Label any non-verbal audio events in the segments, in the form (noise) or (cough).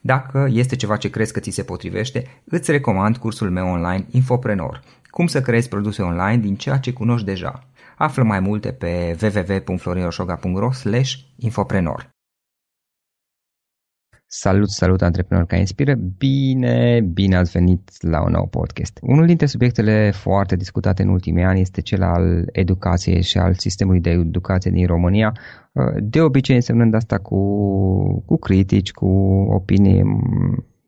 Dacă este ceva ce crezi că ți se potrivește, îți recomand cursul meu online Infoprenor. Cum să creezi produse online din ceea ce cunoști deja. Află mai multe pe www.florinosoga.ro infoprenor. Salut, salut, antreprenor ca inspiră! Bine, bine ați venit la un nou podcast. Unul dintre subiectele foarte discutate în ultimii ani este cel al educației și al sistemului de educație din România, de obicei însemnând asta cu, cu critici, cu opinii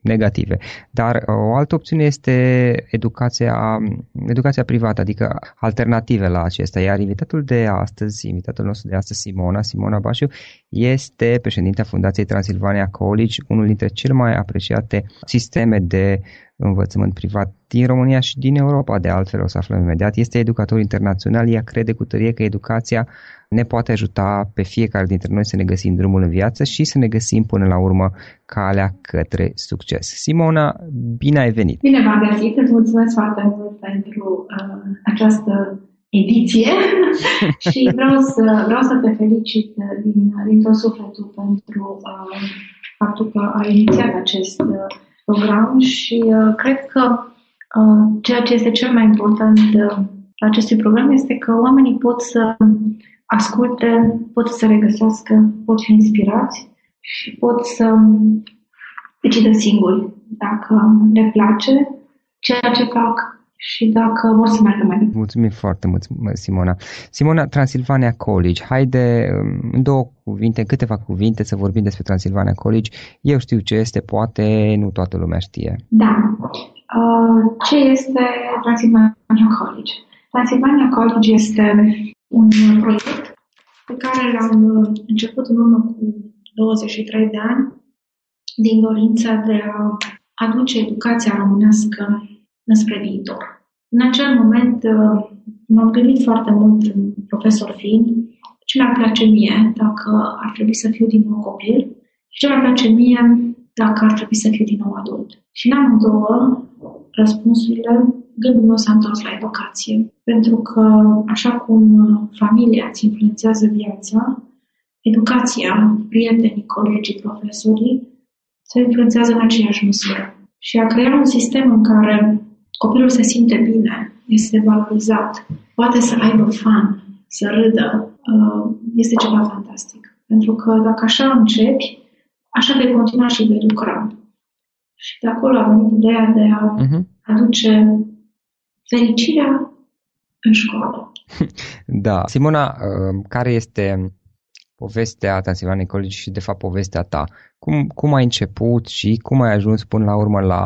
negative. Dar uh, o altă opțiune este educația, educația privată, adică alternative la acesta. Iar invitatul de astăzi, invitatul nostru de astăzi, Simona, Simona Bașiu, este președintea Fundației Transilvania College, unul dintre cele mai apreciate sisteme de învățământ privat din România și din Europa, de altfel o să aflăm imediat. Este educator internațional, ea crede cu tărie că educația ne poate ajuta pe fiecare dintre noi să ne găsim drumul în viață și să ne găsim până la urmă calea către succes. Simona, bine ai venit! Bine v-am găsit, îți mulțumesc foarte mult pentru uh, această ediție (laughs) și vreau să, vreau să te felicit din, din tot sufletul pentru uh, faptul că ai inițiat acest uh, program și uh, cred că uh, ceea ce este cel mai important uh, acestui program este că oamenii pot să asculte, pot să se regăsească, pot fi inspirați și pot să decidă singuri dacă le place ceea ce fac și dacă vor să meargă mai departe. Mulțumim foarte mult, Simona. Simona, Transilvania College. Haide, um, în două cuvinte, în câteva cuvinte să vorbim despre Transilvania College. Eu știu ce este, poate nu toată lumea știe. Da. Uh, ce este Transilvania College? Transilvania College este un proiect pe care l-am uh, început în urmă cu 23 de ani din dorința de a aduce educația românească înspre viitor. În acel moment uh, m-am gândit foarte mult, profesor fiind, ce mi-ar place mie dacă ar trebui să fiu din nou copil și ce mi-ar place mie dacă ar trebui să fiu din nou adult. Și în amândouă răspunsurile gândul meu s-a întors la educație. Pentru că, așa cum familia îți influențează viața, educația, prietenii, colegii, profesorii, se influențează în aceeași măsură. Și a crea un sistem în care copilul se simte bine, este valorizat, poate să aibă fan, să râdă, uh, este ceva fantastic. Pentru că dacă așa începi, așa vei continua și vei lucra. Și de acolo a venit ideea de a uh-huh. aduce fericirea în școală. (laughs) Da. Simona, uh, care este povestea Transilvania College și, de fapt, povestea ta? Cum, cum ai început și cum ai ajuns până la urmă la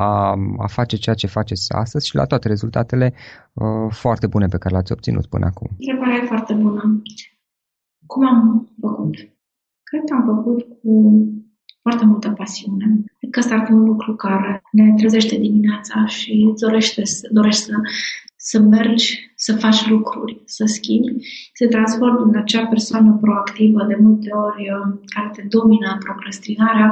a face ceea ce faceți astăzi și la toate rezultatele uh, foarte bune pe care le-ați obținut până acum? Întrebarea e foarte bună. Cum am făcut? Cred că am făcut cu foarte multă pasiune. Cred că ăsta ar fi un lucru care ne trezește dimineața și dorește, dorește să, să mergi, să faci lucruri, să schimbi, să te transformi în acea persoană proactivă, de multe ori uh, care te domină procrastinarea,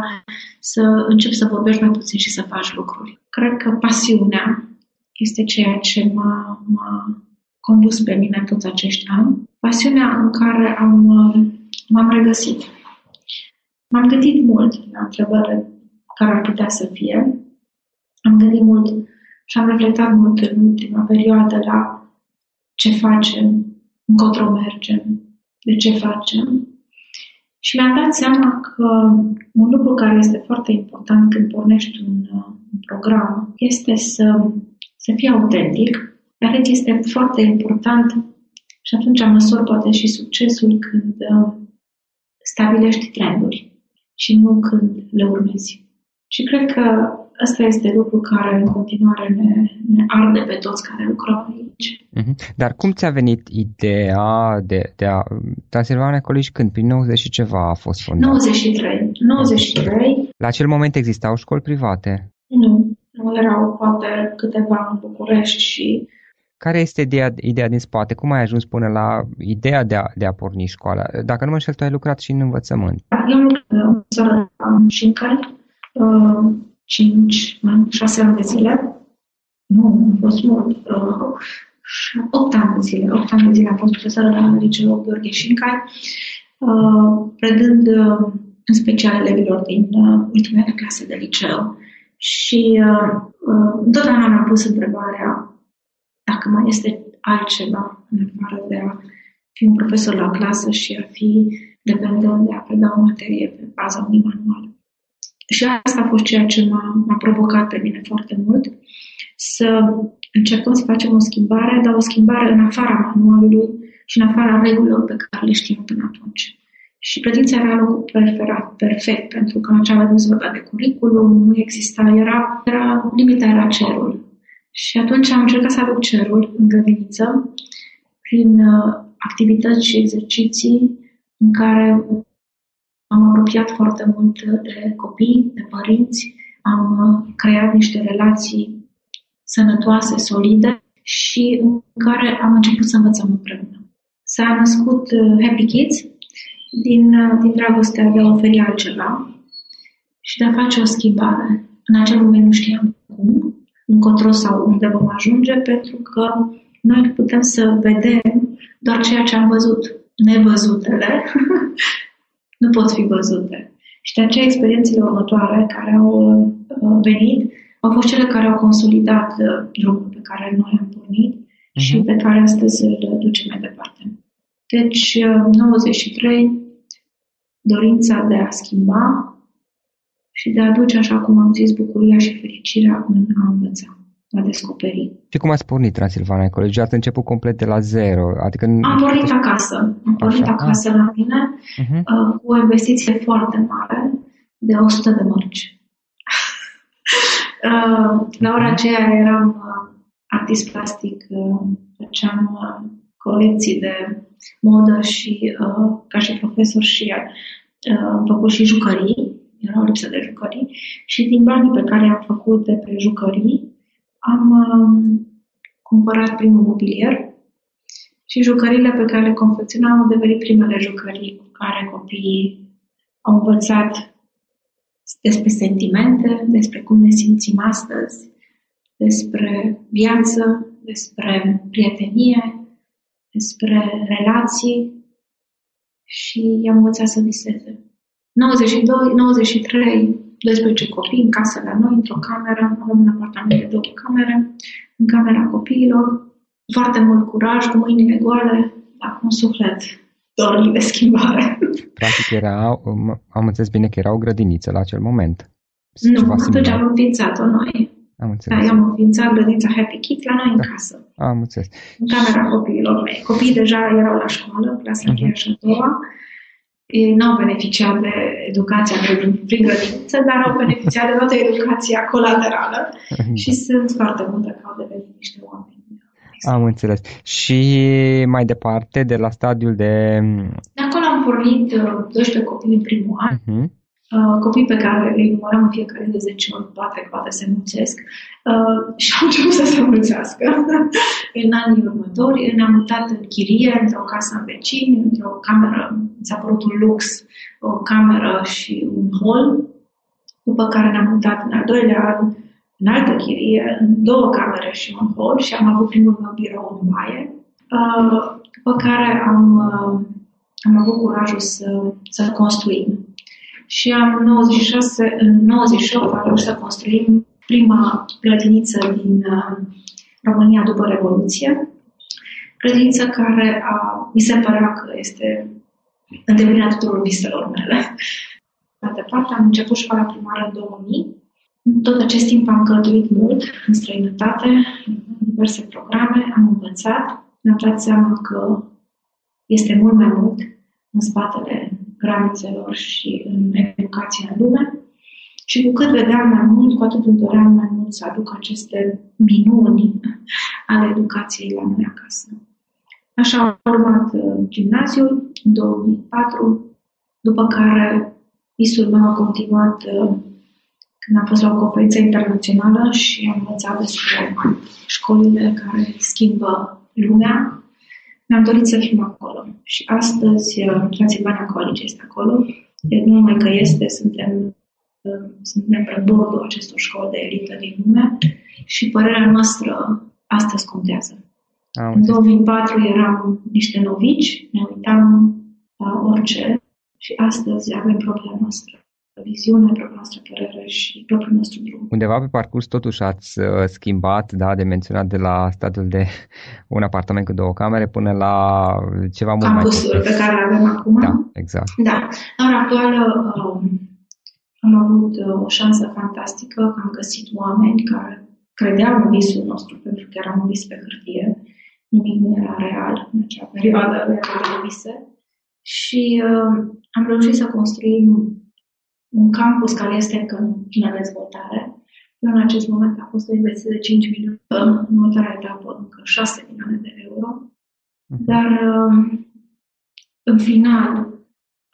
să începi să vorbești mai puțin și să faci lucruri. Cred că pasiunea este ceea ce m-a, m-a condus pe mine toți acești ani. Pasiunea în care am, uh, m-am regăsit. M-am gândit mult la întrebările care ar putea să fie. Am gândit mult și am reflectat mult în ultima perioadă la ce facem, încotro mergem, de ce facem. Și mi-am dat seama că un lucru care este foarte important când pornești un, un program este să, să fii autentic, dar este foarte important și atunci măsor poate și succesul când uh, stabilești trenduri și nu când le urmezi. Și cred că ăsta este lucru care în continuare ne, ne arde pe toți care lucrăm aici. Mm-hmm. Dar cum ți-a venit ideea de, de a... Transilvania College când? Prin 90 și ceva a fost fondat? 93. 93. La acel moment existau școli private? Nu. Nu erau poate câteva în București și care este ideea, ideea din spate? Cum ai ajuns până la ideea de a, de a porni școala? Dacă nu mă înșel, tu ai lucrat și în învățământ. Eu am lucrat în Șincai, 5, 6 ani de zile. Nu, a fost mult. 8 ani de zile. 8 ani de zile am fost profesoră la liceul Gheorghe Șincai, predând în special elevilor din ultimele clase de liceu. Și întotdeauna mi-am pus întrebarea dacă mai este altceva în afară de a fi un profesor la clasă și a fi dependent de a preda o materie pe baza unui manual. Și asta a fost ceea ce m-a, m-a provocat pe mine foarte mult, să încercăm să facem o schimbare, dar o schimbare în afara manualului și în afara regulilor pe care le știm până atunci. Și credința era locul perfect, perfect pentru că în acea vreme se vorbea de curriculum, nu exista, era, era limita era cerul. Și atunci am încercat să aduc cerul în grădiniță prin uh, activități și exerciții în care am apropiat foarte mult de copii, de părinți, am uh, creat niște relații sănătoase, solide și în care am început să învățăm împreună. S-a născut uh, Happy Kids din, din dragostea de a oferi altceva și de a face o schimbare. În acel moment nu știam cum, încotro sau unde vom ajunge, pentru că noi putem să vedem doar ceea ce am văzut. Nevăzutele (laughs) nu pot fi văzute. Și de aceea experiențele următoare care au uh, venit au fost cele care au consolidat uh, drumul pe care noi am pornit uh-huh. și pe care astăzi îl ducem mai departe. Deci, 93, uh, dorința de a schimba, și de a aduce, așa cum am zis, bucuria și fericirea în a învăța, a descoperi. Și cum ați pornit Transilvania College? Ați început complet de la zero? Adică... Am pornit acasă. Am pornit așa? acasă la mine uh-huh. uh, cu o investiție foarte mare de 100 de mărci. (laughs) uh, la ora uh-huh. aceea eram uh, artist plastic, uh, făceam uh, colecții de modă și uh, ca și profesor și uh, am făcut și jucării era o lipsă de jucării și din banii pe care i-am făcut de pe jucării am um, cumpărat primul mobilier și jucăriile pe care le confecționam au devenit primele jucării cu care copiii au învățat despre sentimente, despre cum ne simțim astăzi, despre viață, despre prietenie, despre relații și i-am învățat să viseze. 92, 93, 12 copii în casă la noi, într-o cameră, avem un apartament de două camere, în camera copiilor, foarte mult curaj, cu mâinile goale, dar cu un suflet dorit de schimbare. (laughs) Practic era, am înțeles bine că era o grădiniță la acel moment. Nu, atunci am înființat-o noi. Am înțeles. Da, am înființat grădinița Happy Kids la noi da. în casă. Am înțeles. În camera copiilor mei. Copiii deja erau la școală, clasa uh-huh. și a doua ei nu au beneficiat de educația prin grădiniță, dar au beneficiat de toată educația colaterală și sunt foarte multe că au devenit niște oameni. Am înțeles. Și mai departe, de la stadiul de... De acolo am pornit 12 uh, copii în primul an. Uh-huh. Uh, copii pe care îi numărăm în fiecare de 10 ori, poate, poate se mulțesc, uh, și au început să se mulțească. (laughs) în anii următori ne-am mutat în chirie, într-o casă în vecini, într-o cameră, s-a părut un lux, o cameră și un hol, după care ne-am mutat în al doilea an în altă chirie, în două camere și un hol și am avut primul meu birou în baie, uh, după care am, uh, am avut curajul să, să construim și am 96, în 98 am reușit să construim prima grădiniță din uh, România după Revoluție. Grădiniță care a, mi se părea că este îndeplinirea tuturor viselor mele. Mai departe, am început școala primară în 2000. În tot acest timp am călătorit mult în străinătate, în diverse programe, am învățat, mi-am dat seama că este mult mai mult în spatele granițelor și în educația în lume. Și cu cât vedeam mai mult, cu atât îmi doream mai mult să aduc aceste minuni ale educației la noi acasă. Așa am urmat uh, gimnaziul în 2004, după care visul meu a continuat uh, când am fost la o conferință internațională și am învățat despre școlile care schimbă lumea mi-am dorit să fim acolo. Și astăzi uh, Transilvania College este acolo. Deci nu numai că este, suntem, uh, suntem pe bordul acestor școli de elită din lume și părerea noastră astăzi contează. Am în 2004 eram niște novici, ne uitam la orice și astăzi avem problema noastră viziune, propria noastră părere și propriul nostru drum. Undeva pe parcurs totuși ați uh, schimbat, da, de menționat de la statul de (laughs) un apartament cu două camere până la ceva mult Campusul mai pe care îl avem acum. Da, exact. Da. În ora actuală um, am avut uh, o șansă fantastică că am găsit oameni care credeau în visul nostru, pentru că eram un vis pe hârtie. Nimic nu era real în acea perioadă de vise. Și uh, am reușit să construim un campus care este încă în plină dezvoltare. În acest moment a fost o investiție de 5 milioane, în următoarea etapă încă 6 milioane de euro. Mhm. Dar um, în final,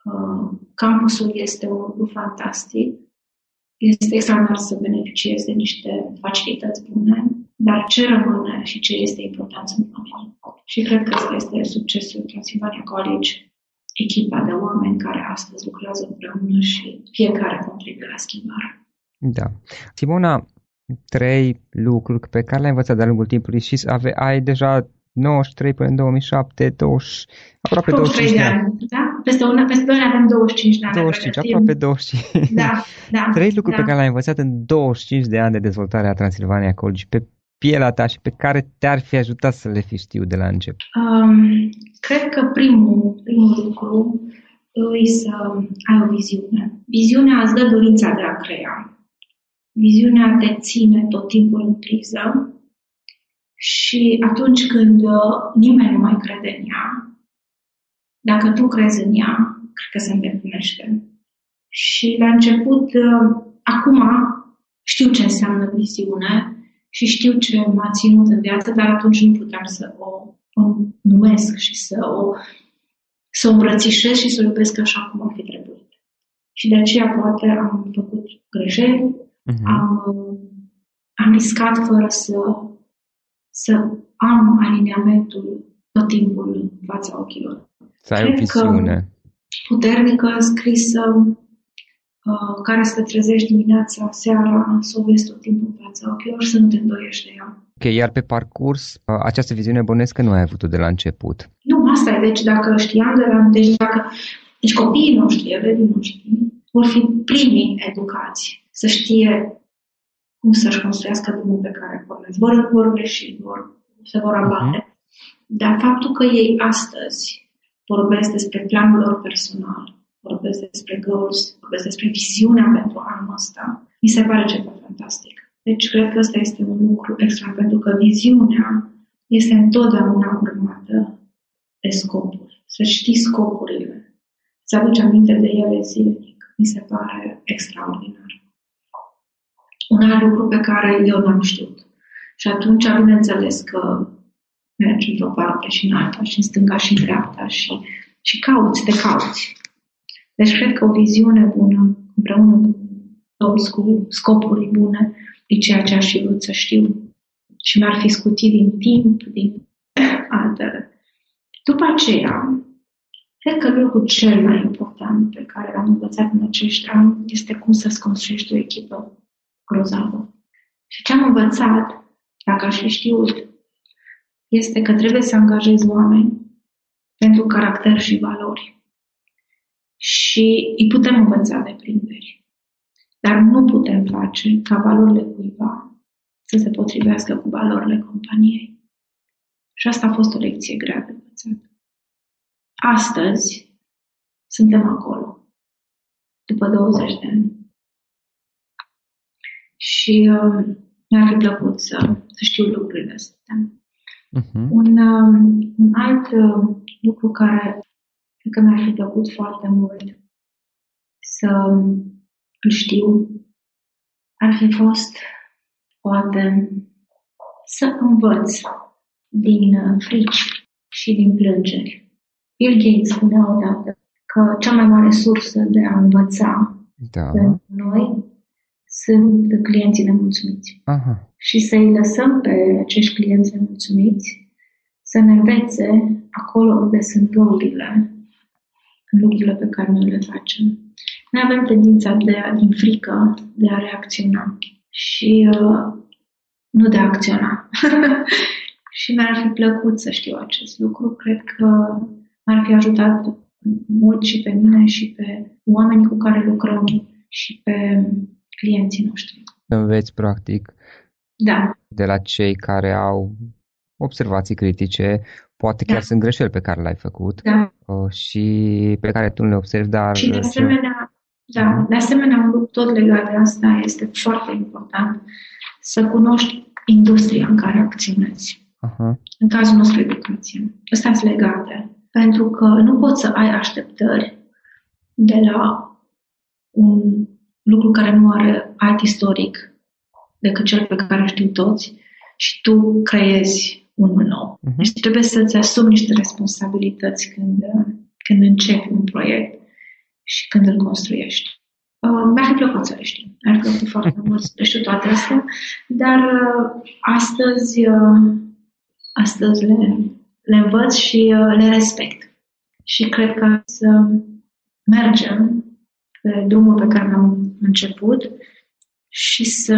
uh, campusul este un lucru fantastic. Este extraordinar să beneficiezi de niște facilități bune, dar ce rămâne și ce este important sunt oamenii. Și cred că asta este succesul Transilvania College echipa de oameni care astăzi lucrează împreună și fiecare contribuie la schimbare. Da. Simona, trei lucruri pe care le-ai învățat de-a lungul timpului și ave, ai deja 93 până în 2007, 20, aproape 25 de ani. Da? Peste, una, peste doi avem 25 de ani. 25, aproape 25. Da, da. (laughs) Trei lucruri da. pe care le-ai învățat în 25 de ani de dezvoltare a Transilvania College pe pielea ta și pe care te-ar fi ajutat să le fi știu de la început? Um, cred că primul, primul lucru e să ai o viziune. Viziunea îți dă dorința de a crea. Viziunea te ține tot timpul în criză și atunci când uh, nimeni nu mai crede în ea, dacă tu crezi în ea, cred că se îndeplinește. Și la început, uh, acum știu ce înseamnă viziune, și știu ce m-a ținut în viață, dar atunci nu puteam să o, o numesc și să o, să o îmbrățișez și să o iubesc așa cum ar fi trebuit. Și de aceea poate am făcut greșeli, uh-huh. am, am riscat fără să, să am aliniamentul tot timpul în fața ochilor. Să ai Cred o visiune. puternică, scrisă, Uh, care să te trezești dimineața, seara, să o vezi tot timpul în fața ochilor și să nu te îndoiești de ea. Ok, iar pe parcurs, uh, această viziune bănesc că nu ai avut-o de la început. Nu, asta e. Deci dacă știam de la... Deci, dacă, deci copiii noștri, elevii noștri, vor fi primii educați să știe cum să-și construiască drumul pe care pornesc. Vor, vor greși, vor, se vor abate. Uh-huh. Dar faptul că ei astăzi vorbesc despre planul lor personal, vorbesc despre goals, vorbesc despre viziunea pentru anul ăsta, mi se pare ceva fantastic. Deci cred că ăsta este un lucru extra, pentru că viziunea este întotdeauna urmată de scopuri. Să știi scopurile, să aduci aminte de ele zilnic, mi se pare extraordinar. Un alt lucru pe care eu n-am știut. Și atunci, bineînțeles că mergi într-o parte și în alta, și în stânga și în dreapta și, și cauți, te cauți. Deci cred că o viziune bună, împreună cu toți cu scopuri bune, e ceea ce aș fi vrut să știu. Și mi-ar fi scutit din timp, din altele. După aceea, cred că lucrul cel mai important pe care l-am învățat în acești ani este cum să-ți construiești o echipă grozavă. Și ce am învățat, dacă aș fi știut, este că trebuie să angajezi oameni pentru caracter și valori. Și îi putem învăța de prinderi. Dar nu putem face ca valorile cuiva să se potrivească cu valorile companiei. Și asta a fost o lecție grea de învățat. Astăzi suntem acolo, după 20 de ani. Și uh, mi-ar fi plăcut să, să știu lucrurile astea. Uh-huh. Un, uh, un alt uh, lucru care cred că mi-ar fi plăcut foarte mult să îl știu ar fi fost poate să învăț din uh, frici și din plângeri. Bill Gates spunea odată că cea mai mare sursă de a învăța da. pentru noi sunt clienții nemulțumiți. Aha. Și să-i lăsăm pe acești clienți nemulțumiți să ne învețe acolo unde sunt găurile în lucrurile pe care noi le facem. Noi avem tendința de a, din frică de a reacționa și uh, nu de a acționa. (laughs) și mi-ar fi plăcut să știu acest lucru. Cred că m-ar fi ajutat mult și pe mine și pe oamenii cu care lucrăm și pe clienții noștri. Înveți, practic, da. de la cei care au observații critice, poate chiar da. sunt greșeli pe care le-ai făcut da. Uh, și pe care tu nu le observi, dar... Și de asemenea, da, de asemenea, un lucru tot legat de asta este foarte important, să cunoști industria în care acționezi. Aha. În cazul nostru, educație. Astea sunt legate. Pentru că nu poți să ai așteptări de la un lucru care nu are alt istoric decât cel pe care știu toți și tu creezi unul nou. Uh-huh. Deci trebuie să-ți asumi niște responsabilități când, când începi un proiect și când îl construiești. Uh, mi-ar fi plăcut să le știu. Mi-ar fi plăcut foarte (laughs) mult să le știu toate astea, dar uh, astăzi, uh, astăzi le, le învăț și uh, le respect. Și cred că să mergem pe drumul pe care l-am început și să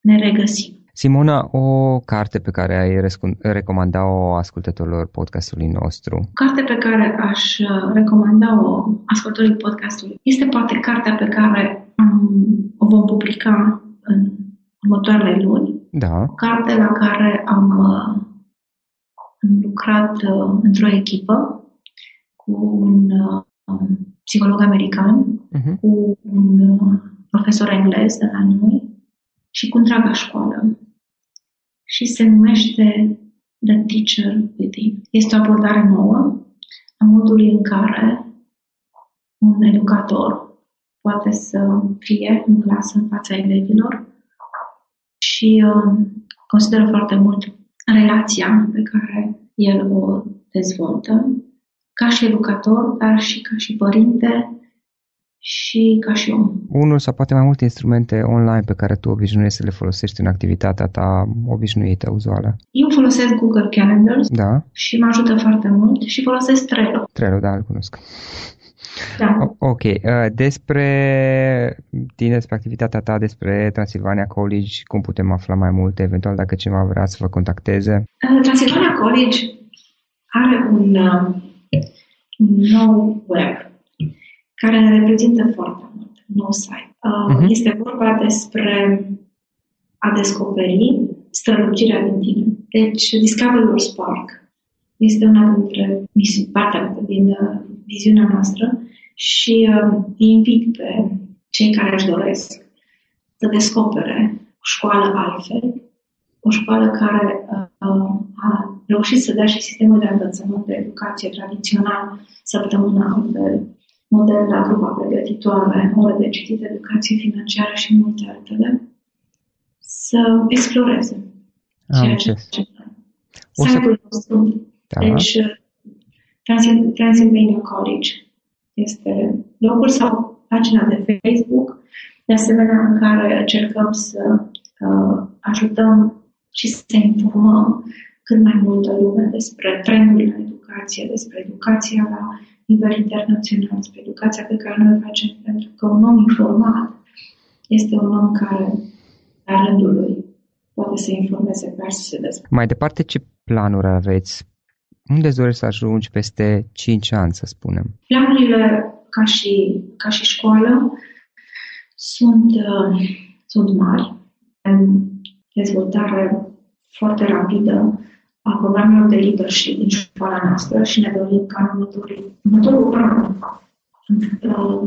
ne regăsim. Simona, o carte pe care ai recomanda-o ascultătorilor podcastului nostru? Carte pe care aș uh, recomanda-o ascultătorilor podcastului este poate cartea pe care am, o vom publica în următoarele luni. Da. O carte la care am, uh, am lucrat uh, într-o echipă cu un psiholog american, uh-huh. cu un profesor englez de la noi și cu întreaga școală. Și se numește The Teacher Within. Este o abordare nouă a modului în care un educator poate să fie în clasă în fața elevilor și uh, consideră foarte mult relația pe care el o dezvoltă ca și educator, dar și ca și părinte și ca și om. Unul sau poate mai multe instrumente online pe care tu obișnuiești să le folosești în activitatea ta obișnuită, uzuală? Eu folosesc Google Calendars da. și mă ajută foarte mult și folosesc Trello. Trello, da, îl cunosc. Da. Ok. Uh, despre tine, despre activitatea ta, despre Transilvania College, cum putem afla mai multe, eventual dacă cineva vrea să vă contacteze? Uh, Transilvania College are un, uh, un nou web care ne reprezintă foarte mult, nou site. Uh-huh. Este vorba despre a descoperi strălucirea din tine. Deci, Discover Your Spark este una dintre partea din uh, viziunea noastră și uh, invit pe cei care își doresc să descopere o școală altfel, o școală care uh, a reușit să dea și sistemul de învățământ de educație tradițional săptămâna altfel, model la grupa pregătitoare, ore de citit, educație financiară și multe altele, să exploreze ceea ce o să... nostru. Da. Deci, Transylvania College este locul sau pagina de Facebook, de asemenea în care încercăm să uh, ajutăm și să informăm cât mai multă lume despre trendurile în educație, despre educația la nivel internațional, despre educația pe care noi o facem, pentru că un om informat este un om care, la rândul lui, poate să informeze pe să se dezvolte. Mai departe, ce planuri aveți? Unde dorești să ajungi peste 5 ani, să spunem? Planurile ca și, ca și școală sunt, uh, sunt mari. În dezvoltare foarte rapidă a programelor de leadership din școala noastră și ne dorim ca în următorul, următorul an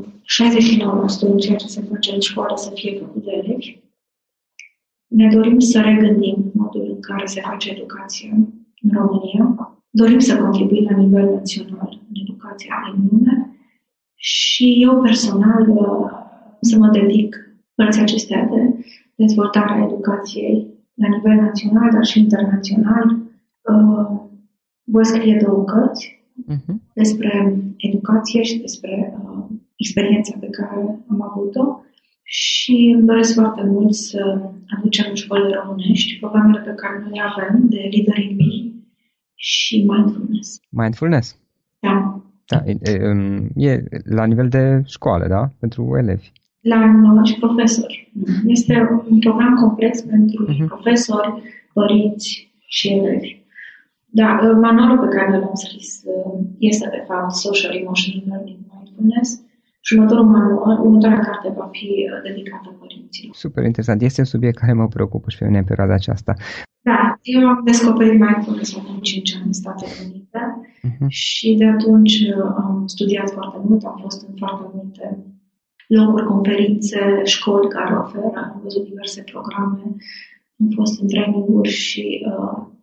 69% din ceea ce se face în școală să fie făcut de elevi. Ne dorim să regândim modul în care se face educația în România. Dorim să contribuim la nivel național în educația din lume și eu personal să mă dedic părții acestea de dezvoltarea educației la nivel național, dar și internațional, uh, voi scrie două cărți uh-huh. despre educație și despre uh, experiența pe care am avut-o și îmi doresc foarte mult să aducem în școlile românești programele pe care noi avem de Leader in Me și Mindfulness. Mindfulness? Da. Da, e, e la nivel de școală, da? Pentru elevi. La și profesori. Este un program complex pentru uh-huh. profesori, părinți și elevi. Da, uh, manualul pe care l-am scris uh, este, de fapt, Social Emotional Learning Mindfulness și următorul manual, următoarea carte va fi uh, dedicată părinților. Super interesant. Este un subiect care mă preocupă și pe mine în perioada aceasta. Da, eu am descoperit mindfulness acum 5 ani în Statele Unite uh-huh. și de atunci am studiat foarte mult, am fost în foarte multe locuri, conferințe, școli care oferă, am văzut diverse programe, am fost în traininguri și uh,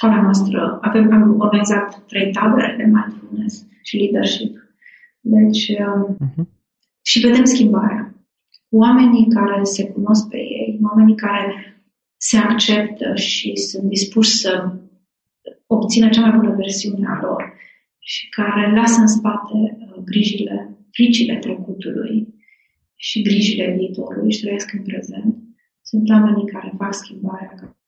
școala noastră, avem, am organizat trei tabere de mindfulness și leadership. Deci, uh-huh. și vedem schimbarea. Oamenii care se cunosc pe ei, oamenii care se acceptă și sunt dispuși să obțină cea mai bună versiune a lor și care lasă în spate uh, grijile, fricile trecutului și grijile viitorului și trăiesc în prezent, sunt oamenii care fac schimbarea,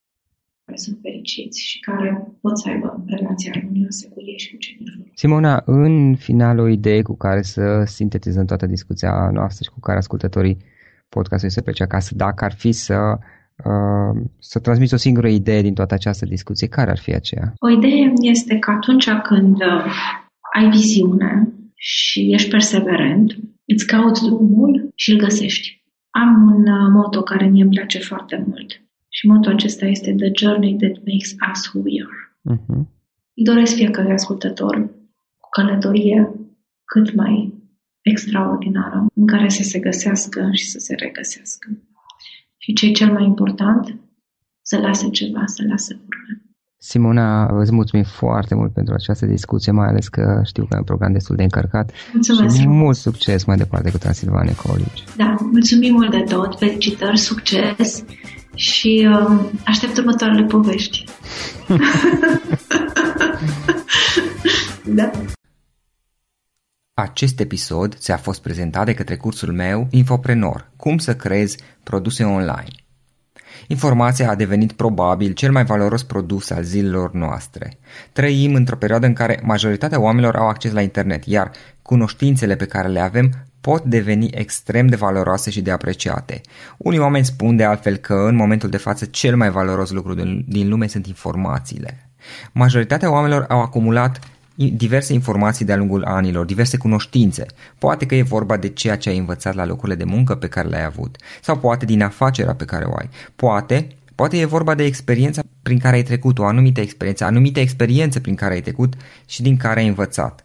care sunt fericiți și care pot să aibă relații armonioase cu ei și cu cei din jur. Simona, în final o idee cu care să sintetizăm toată discuția noastră și cu care ascultătorii podcastului să plece acasă, dacă ar fi să Uh, să transmiți o singură idee din toată această discuție, care ar fi aceea? O idee este că atunci când uh, ai viziune și ești perseverent, îți cauți drumul și îl găsești. Am un uh, moto care mie îmi place foarte mult. Și motul acesta este The Journey That Makes Us Who We Are. Uh-huh. Îi doresc fiecare ascultător o călătorie cât mai extraordinară, în care să se găsească și să se regăsească. Și ce e cel mai important, să lase ceva, să lase urme. Simona, îți mulțumim foarte mult pentru această discuție, mai ales că știu că e un program destul de încărcat. Mulțumesc. Și mult succes mai departe cu Transilvania College. Da, mulțumim mult de tot, felicitări, succes și uh, aștept următoarele povești. (laughs) da. Acest episod ți-a fost prezentat de către cursul meu Infoprenor, cum să creezi produse online. Informația a devenit probabil cel mai valoros produs al zilelor noastre. Trăim într-o perioadă în care majoritatea oamenilor au acces la internet, iar cunoștințele pe care le avem pot deveni extrem de valoroase și de apreciate. Unii oameni spun de altfel că în momentul de față cel mai valoros lucru din lume sunt informațiile. Majoritatea oamenilor au acumulat diverse informații de-a lungul anilor, diverse cunoștințe. Poate că e vorba de ceea ce ai învățat la locurile de muncă pe care le-ai avut, sau poate din afacerea pe care o ai. Poate, poate e vorba de experiența prin care ai trecut, o anumită experiență, anumite experiențe prin care ai trecut și din care ai învățat.